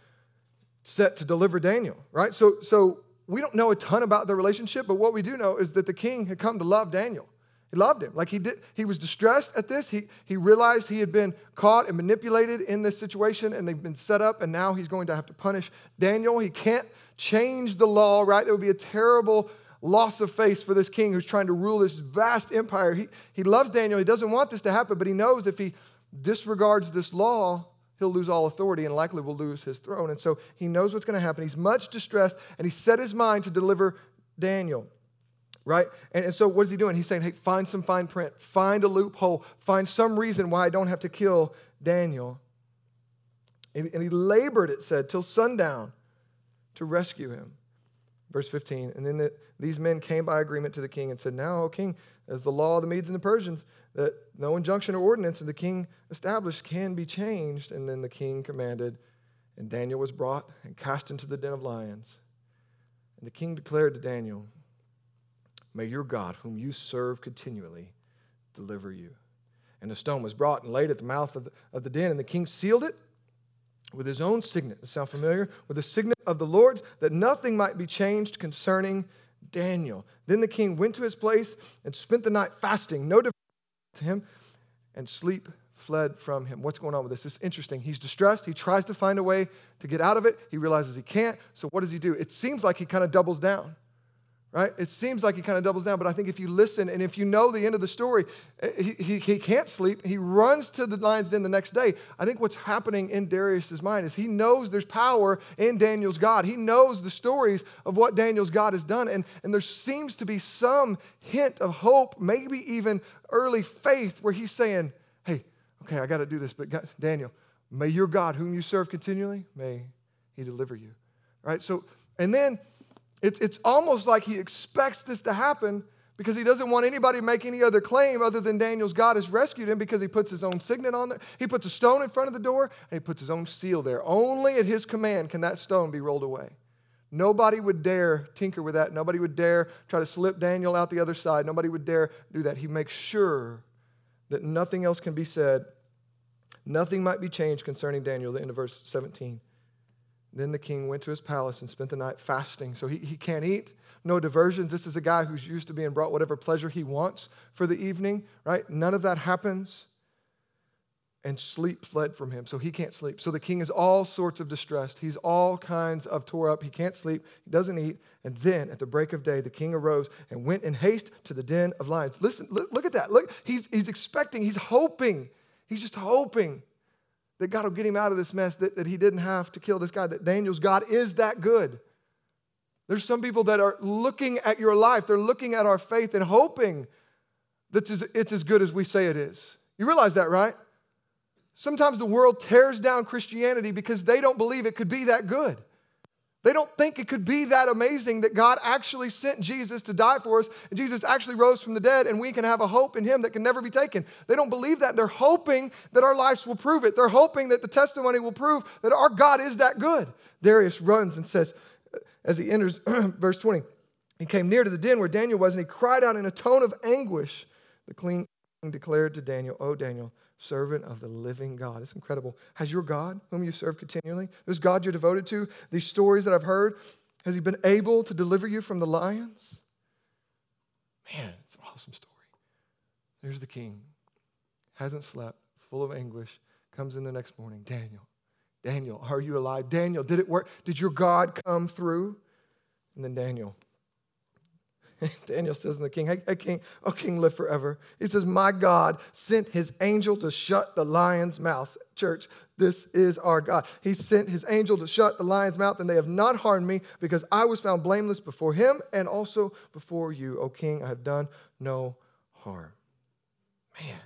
set to deliver Daniel, right? So, so we don't know a ton about the relationship, but what we do know is that the king had come to love Daniel. He loved him. Like he did, he was distressed at this. He, he realized he had been caught and manipulated in this situation, and they've been set up, and now he's going to have to punish Daniel. He can't change the law, right? That would be a terrible loss of face for this king who's trying to rule this vast empire. He, he loves Daniel. He doesn't want this to happen, but he knows if he disregards this law, he'll lose all authority and likely will lose his throne. And so he knows what's going to happen. He's much distressed, and he set his mind to deliver Daniel. Right? And, and so what is he doing? He's saying, hey, find some fine print, find a loophole, find some reason why I don't have to kill Daniel. And, and he labored, it said, till sundown to rescue him. Verse 15, and then the, these men came by agreement to the king and said, Now, O king, as the law of the Medes and the Persians, that no injunction or ordinance of the king established can be changed. And then the king commanded, and Daniel was brought and cast into the den of lions. And the king declared to Daniel, May your God, whom you serve continually, deliver you. And a stone was brought and laid at the mouth of the, of the den, and the king sealed it with his own signet. Sound familiar? With the signet of the Lord's, that nothing might be changed concerning Daniel. Then the king went to his place and spent the night fasting, no to him, and sleep fled from him. What's going on with this? It's interesting. He's distressed. He tries to find a way to get out of it. He realizes he can't. So what does he do? It seems like he kind of doubles down right? It seems like he kind of doubles down, but I think if you listen and if you know the end of the story, eh, he, he, he, can't sleep. He runs to the lion's den the next day. I think what's happening in Darius's mind is he knows there's power in Daniel's God. He knows the stories of what Daniel's God has done, and, and there seems to be some hint of hope, maybe even early faith, where he's saying, Hey, okay, I got to do this, but God, Daniel, may your God, whom you serve continually, may he deliver you. Right? So, and then it's, it's almost like he expects this to happen because he doesn't want anybody to make any other claim other than Daniel's God has rescued him because he puts his own signet on there. He puts a stone in front of the door and he puts his own seal there. Only at his command can that stone be rolled away. Nobody would dare tinker with that. Nobody would dare try to slip Daniel out the other side. Nobody would dare do that. He makes sure that nothing else can be said. Nothing might be changed concerning Daniel, the end of verse 17. Then the king went to his palace and spent the night fasting. So he, he can't eat, no diversions. This is a guy who's used to being brought whatever pleasure he wants for the evening, right? None of that happens. And sleep fled from him. So he can't sleep. So the king is all sorts of distressed. He's all kinds of tore up. He can't sleep. He doesn't eat. And then at the break of day, the king arose and went in haste to the den of lions. Listen, look, look at that. Look, he's, he's expecting, he's hoping. He's just hoping that God will get him out of this mess, that, that he didn't have to kill this guy, that Daniel's God is that good. There's some people that are looking at your life, they're looking at our faith and hoping that it's as good as we say it is. You realize that, right? Sometimes the world tears down Christianity because they don't believe it could be that good. They don't think it could be that amazing that God actually sent Jesus to die for us, and Jesus actually rose from the dead, and we can have a hope in Him that can never be taken. They don't believe that. They're hoping that our lives will prove it. They're hoping that the testimony will prove that our God is that good. Darius runs and says, as he enters verse 20, he came near to the den where Daniel was, and he cried out in a tone of anguish. The king declared to Daniel, Oh, Daniel, servant of the living God. It's incredible. Has your God, whom you serve continually, this God you're devoted to, these stories that I've heard, has he been able to deliver you from the lions? Man, it's an awesome story. There's the king, hasn't slept, full of anguish, comes in the next morning. Daniel, Daniel, are you alive? Daniel, did it work? Did your God come through? And then Daniel, Daniel says to the king, hey, hey, king, oh, king, live forever. He says, My God sent his angel to shut the lion's mouth. Church, this is our God. He sent his angel to shut the lion's mouth, and they have not harmed me because I was found blameless before him and also before you. O king, I have done no harm. Man.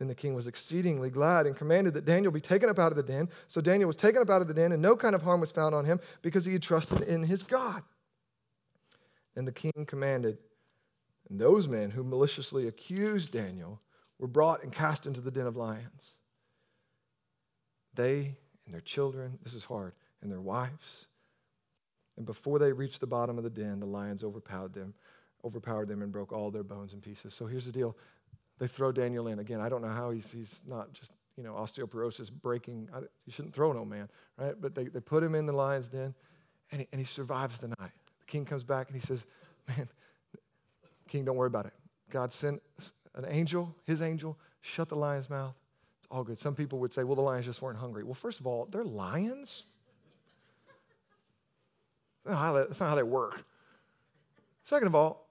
Then the king was exceedingly glad and commanded that Daniel be taken up out of the den. So Daniel was taken up out of the den, and no kind of harm was found on him because he had trusted in his God. And the king commanded, and those men who maliciously accused Daniel were brought and cast into the den of lions. They and their children, this is hard, and their wives. And before they reached the bottom of the den, the lions overpowered them, overpowered them and broke all their bones in pieces. So here's the deal. They throw Daniel in. Again, I don't know how he's, he's not just, you know, osteoporosis breaking. I, you shouldn't throw no man, right? But they, they put him in the lion's den, and he, and he survives the night. King comes back and he says, Man, king, don't worry about it. God sent an angel, his angel, shut the lion's mouth. It's all good. Some people would say, Well, the lions just weren't hungry. Well, first of all, they're lions. That's not not how they work. Second of all,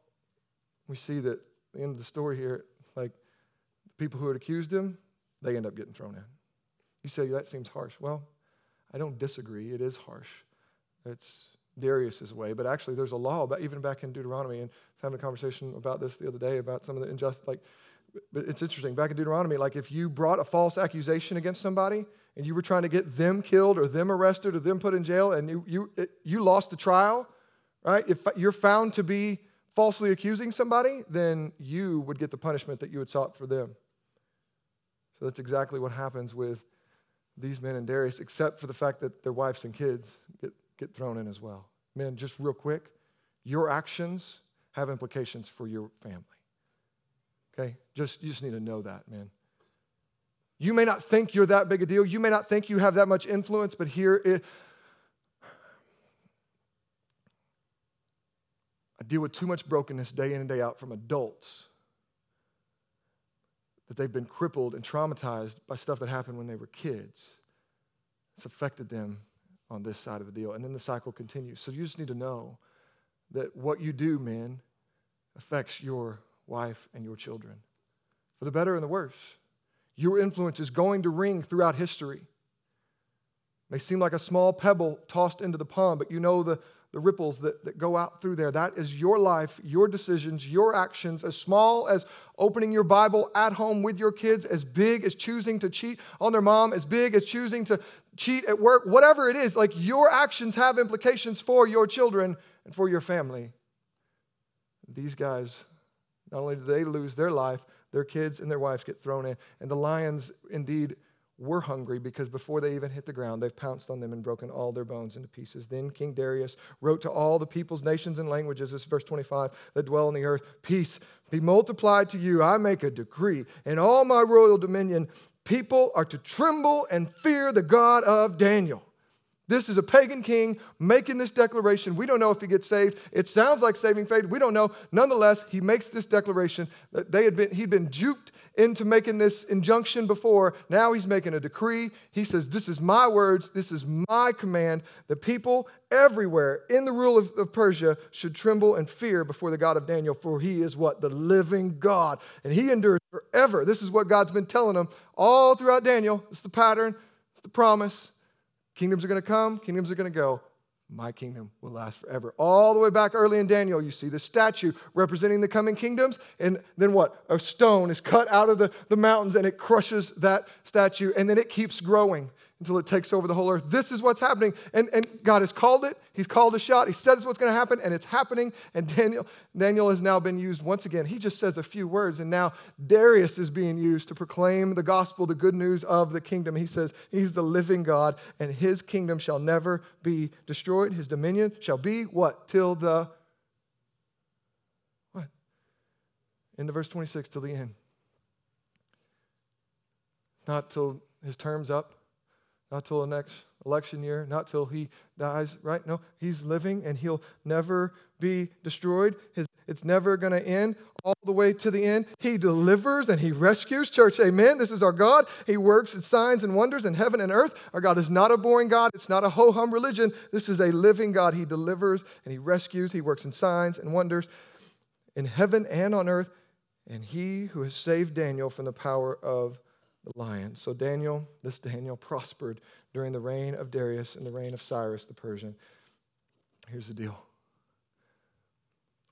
we see that the end of the story here, like the people who had accused him, they end up getting thrown in. You say that seems harsh. Well, I don't disagree. It is harsh. It's Darius's way, but actually there's a law about even back in Deuteronomy, and I was having a conversation about this the other day about some of the injustice. Like, but it's interesting. Back in Deuteronomy, like if you brought a false accusation against somebody and you were trying to get them killed or them arrested or them put in jail, and you you, it, you lost the trial, right? If you're found to be falsely accusing somebody, then you would get the punishment that you had sought for them. So that's exactly what happens with these men in Darius, except for the fact that their wives and kids get get thrown in as well. Men, just real quick, your actions have implications for your family. Okay? Just you just need to know that, man. You may not think you're that big a deal. You may not think you have that much influence, but here it, I deal with too much brokenness day in and day out from adults that they've been crippled and traumatized by stuff that happened when they were kids. It's affected them on this side of the deal. And then the cycle continues. So you just need to know that what you do, men, affects your wife and your children for the better and the worse. Your influence is going to ring throughout history. It may seem like a small pebble tossed into the pond, but you know the, the ripples that, that go out through there. That is your life, your decisions, your actions, as small as opening your Bible at home with your kids, as big as choosing to cheat on their mom, as big as choosing to cheat at work, whatever it is, like your actions have implications for your children and for your family. These guys, not only do they lose their life, their kids and their wives get thrown in. And the lions indeed were hungry because before they even hit the ground, they've pounced on them and broken all their bones into pieces. Then King Darius wrote to all the peoples, nations, and languages, this is verse 25, that dwell on the earth, Peace be multiplied to you. I make a decree. In all my royal dominion, people are to tremble and fear the God of Daniel. This is a pagan king making this declaration. We don't know if he gets saved. It sounds like saving faith. We don't know. Nonetheless, he makes this declaration. They had been, he'd been duped into making this injunction before. Now he's making a decree. He says, This is my words. This is my command. The people everywhere in the rule of, of Persia should tremble and fear before the God of Daniel, for he is what? The living God. And he endures forever. This is what God's been telling them all throughout Daniel. It's the pattern, it's the promise. Kingdoms are going to come, kingdoms are going to go. My kingdom will last forever. All the way back early in Daniel, you see the statue representing the coming kingdoms. And then what? A stone is cut out of the, the mountains and it crushes that statue. And then it keeps growing until it takes over the whole earth. This is what's happening. And, and God has called it. He's called a shot. He says what's going to happen, and it's happening. And Daniel, Daniel has now been used once again. He just says a few words, and now Darius is being used to proclaim the gospel, the good news of the kingdom. He says, He's the living God, and his kingdom shall never be destroyed. His dominion shall be what? Till the what? Into verse 26, till the end. Not till his term's up not till the next election year, not till he dies, right? No, he's living and he'll never be destroyed. His, it's never going to end all the way to the end. He delivers and he rescues. Church, amen. This is our God. He works in signs and wonders in heaven and earth. Our God is not a boring God. It's not a ho hum religion. This is a living God. He delivers and he rescues. He works in signs and wonders in heaven and on earth. And he who has saved Daniel from the power of the lion. So Daniel, this Daniel, prospered during the reign of Darius and the reign of Cyrus the Persian. Here's the deal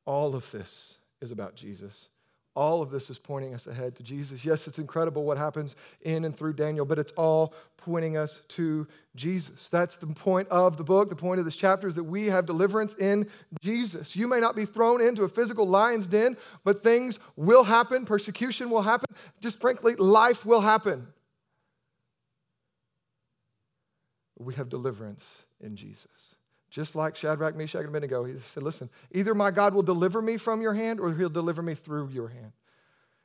all of this is about Jesus. All of this is pointing us ahead to Jesus. Yes, it's incredible what happens in and through Daniel, but it's all pointing us to Jesus. That's the point of the book. The point of this chapter is that we have deliverance in Jesus. You may not be thrown into a physical lion's den, but things will happen. Persecution will happen. Just frankly, life will happen. We have deliverance in Jesus. Just like Shadrach, Meshach, and Abednego, he said, Listen, either my God will deliver me from your hand or he'll deliver me through your hand.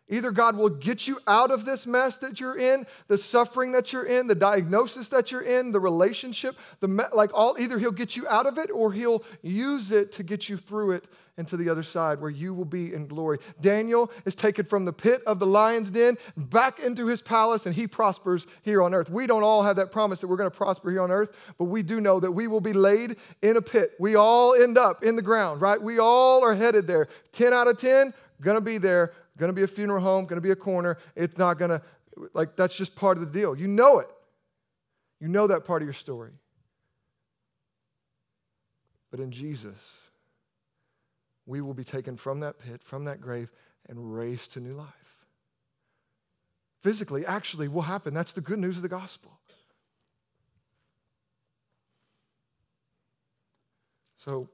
Either God will get you out of this mess that you're in, the suffering that you're in, the diagnosis that you're in, the relationship, the me- like all either he'll get you out of it or he'll use it to get you through it and to the other side where you will be in glory. Daniel is taken from the pit of the lion's den back into his palace and he prospers here on earth. We don't all have that promise that we're going to prosper here on earth, but we do know that we will be laid in a pit. We all end up in the ground, right? We all are headed there. 10 out of 10 going to be there going to be a funeral home, going to be a corner. It's not going to, like, that's just part of the deal. You know it. You know that part of your story. But in Jesus, we will be taken from that pit, from that grave, and raised to new life. Physically, actually, will happen. That's the good news of the gospel. So,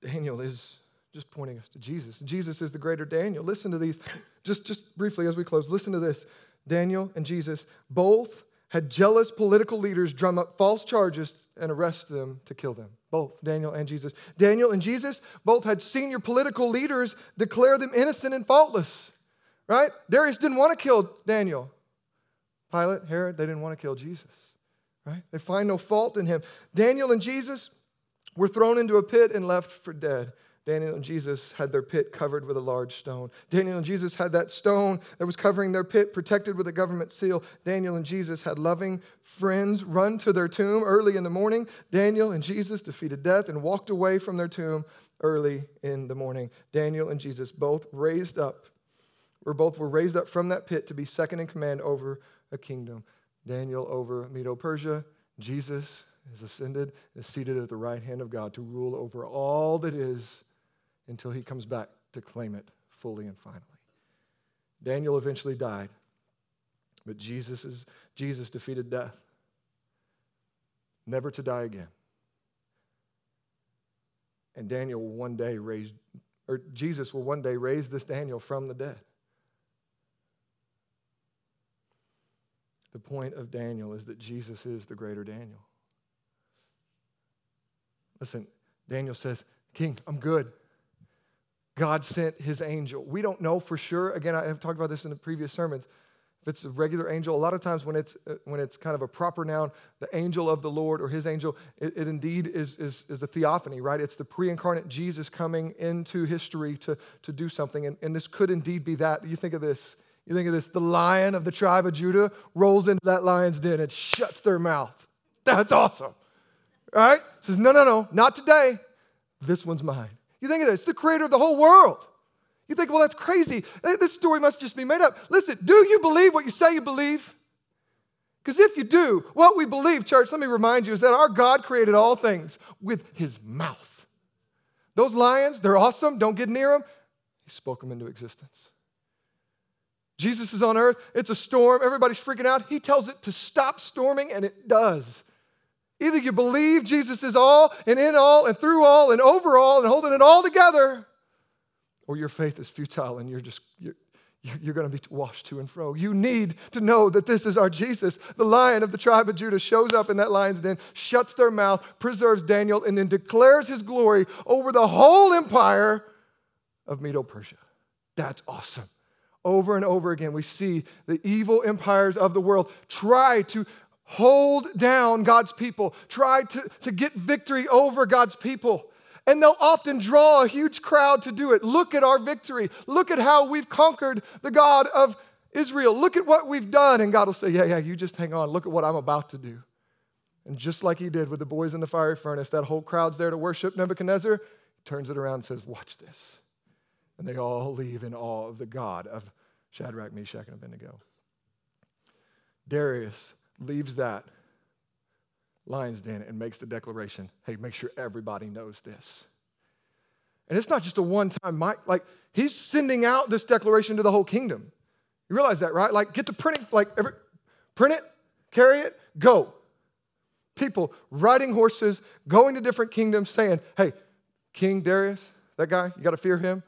Daniel is just pointing us to Jesus. Jesus is the greater Daniel. Listen to these, just, just briefly as we close. Listen to this. Daniel and Jesus both had jealous political leaders drum up false charges and arrest them to kill them. Both Daniel and Jesus. Daniel and Jesus both had senior political leaders declare them innocent and faultless, right? Darius didn't want to kill Daniel. Pilate, Herod, they didn't want to kill Jesus, right? They find no fault in him. Daniel and Jesus were thrown into a pit and left for dead. Daniel and Jesus had their pit covered with a large stone. Daniel and Jesus had that stone that was covering their pit protected with a government seal. Daniel and Jesus had loving friends run to their tomb early in the morning. Daniel and Jesus defeated death and walked away from their tomb early in the morning. Daniel and Jesus both raised up, or both were raised up from that pit to be second in command over a kingdom. Daniel over Medo Persia, Jesus is ascended, is seated at the right hand of God to rule over all that is until he comes back to claim it fully and finally. Daniel eventually died, but Jesus, is, Jesus defeated death, never to die again. And Daniel will one day raise, or Jesus will one day raise this Daniel from the dead. The point of Daniel is that Jesus is the greater Daniel. Listen, Daniel says, King, I'm good. God sent his angel. We don't know for sure. Again, I have talked about this in the previous sermons. If it's a regular angel, a lot of times when it's, uh, when it's kind of a proper noun, the angel of the Lord or his angel, it, it indeed is, is, is a theophany, right? It's the pre incarnate Jesus coming into history to, to do something. And, and this could indeed be that. You think of this. You think of this the lion of the tribe of Judah rolls into that lion's den and shuts their mouth. That's awesome. Right? Says, no, no, no, not today. This one's mine. You think of this, the creator of the whole world. You think, well, that's crazy. This story must just be made up. Listen, do you believe what you say you believe? Because if you do, what we believe, church, let me remind you, is that our God created all things with his mouth. Those lions, they're awesome. Don't get near them. He spoke them into existence. Jesus is on earth. It's a storm. Everybody's freaking out. He tells it to stop storming, and it does. Either you believe Jesus is all and in all and through all and over all and holding it all together, or your faith is futile and you're just, you're, you're going to be washed to and fro. You need to know that this is our Jesus. The lion of the tribe of Judah shows up in that lion's den, shuts their mouth, preserves Daniel, and then declares his glory over the whole empire of Medo Persia. That's awesome. Over and over again, we see the evil empires of the world try to hold down God's people, try to, to get victory over God's people. And they'll often draw a huge crowd to do it. Look at our victory. Look at how we've conquered the God of Israel. Look at what we've done. And God will say, Yeah, yeah, you just hang on. Look at what I'm about to do. And just like he did with the boys in the fiery furnace, that whole crowd's there to worship Nebuchadnezzar. He turns it around and says, Watch this. And they all leave in awe of the God of Shadrach, Meshach, and Abednego. Darius leaves that lion's den and makes the declaration hey, make sure everybody knows this. And it's not just a one time, mic, like, he's sending out this declaration to the whole kingdom. You realize that, right? Like, get to printing, like, every, print it, carry it, go. People riding horses, going to different kingdoms, saying, hey, King Darius, that guy, you got to fear him,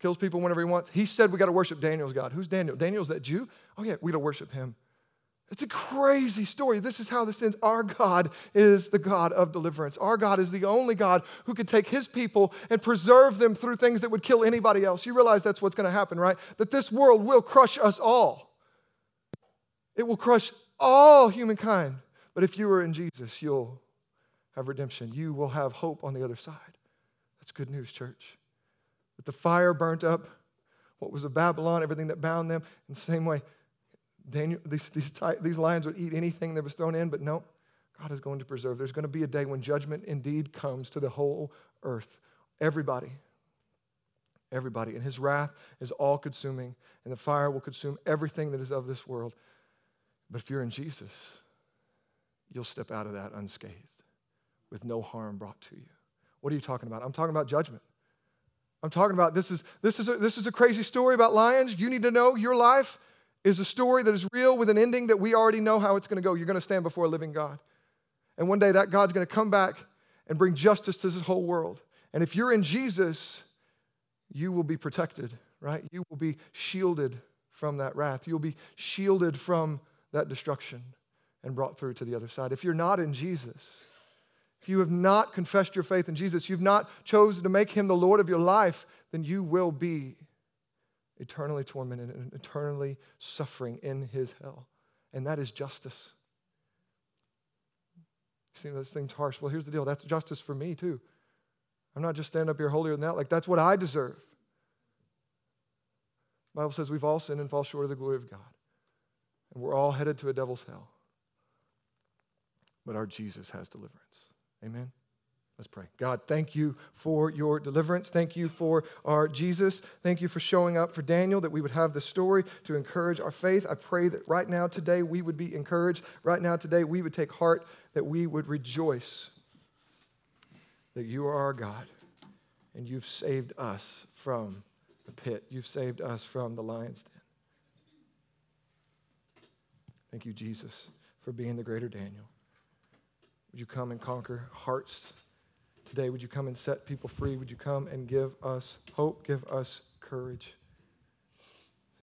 kills people whenever he wants. He said we got to worship Daniel's God. Who's Daniel? Daniel's that Jew? Oh, yeah, we got to worship him. It's a crazy story. This is how this ends. Our God is the God of deliverance. Our God is the only God who could take his people and preserve them through things that would kill anybody else. You realize that's what's going to happen, right? That this world will crush us all. It will crush all humankind. But if you are in Jesus, you'll have redemption. You will have hope on the other side. That's good news, church. That the fire burnt up what was of Babylon, everything that bound them. In the same way, Daniel, these, these, these lions would eat anything that was thrown in, but no, God is going to preserve. There's going to be a day when judgment indeed comes to the whole earth. Everybody. Everybody. And his wrath is all consuming, and the fire will consume everything that is of this world. But if you're in Jesus, you'll step out of that unscathed with no harm brought to you. What are you talking about? I'm talking about judgment. I'm talking about this is, this is, a, this is a crazy story about lions. You need to know your life is a story that is real with an ending that we already know how it's going to go. You're going to stand before a living God. And one day that God's going to come back and bring justice to this whole world. And if you're in Jesus, you will be protected, right? You will be shielded from that wrath. You'll be shielded from that destruction and brought through to the other side. If you're not in Jesus, if you have not confessed your faith in Jesus, you've not chosen to make him the Lord of your life, then you will be eternally tormented and eternally suffering in his hell. and that is justice. See, those things harsh. Well, here's the deal that's justice for me, too. I'm not just standing up here holier than that. Like, that's what I deserve. The Bible says we've all sinned and fall short of the glory of God. And we're all headed to a devil's hell. But our Jesus has deliverance. Amen. Let's pray. God, thank you for your deliverance. Thank you for our Jesus. Thank you for showing up for Daniel, that we would have the story to encourage our faith. I pray that right now, today, we would be encouraged. Right now, today, we would take heart, that we would rejoice that you are our God and you've saved us from the pit. You've saved us from the lion's den. Thank you, Jesus, for being the greater Daniel. Would you come and conquer hearts? Today, would you come and set people free? Would you come and give us hope, give us courage?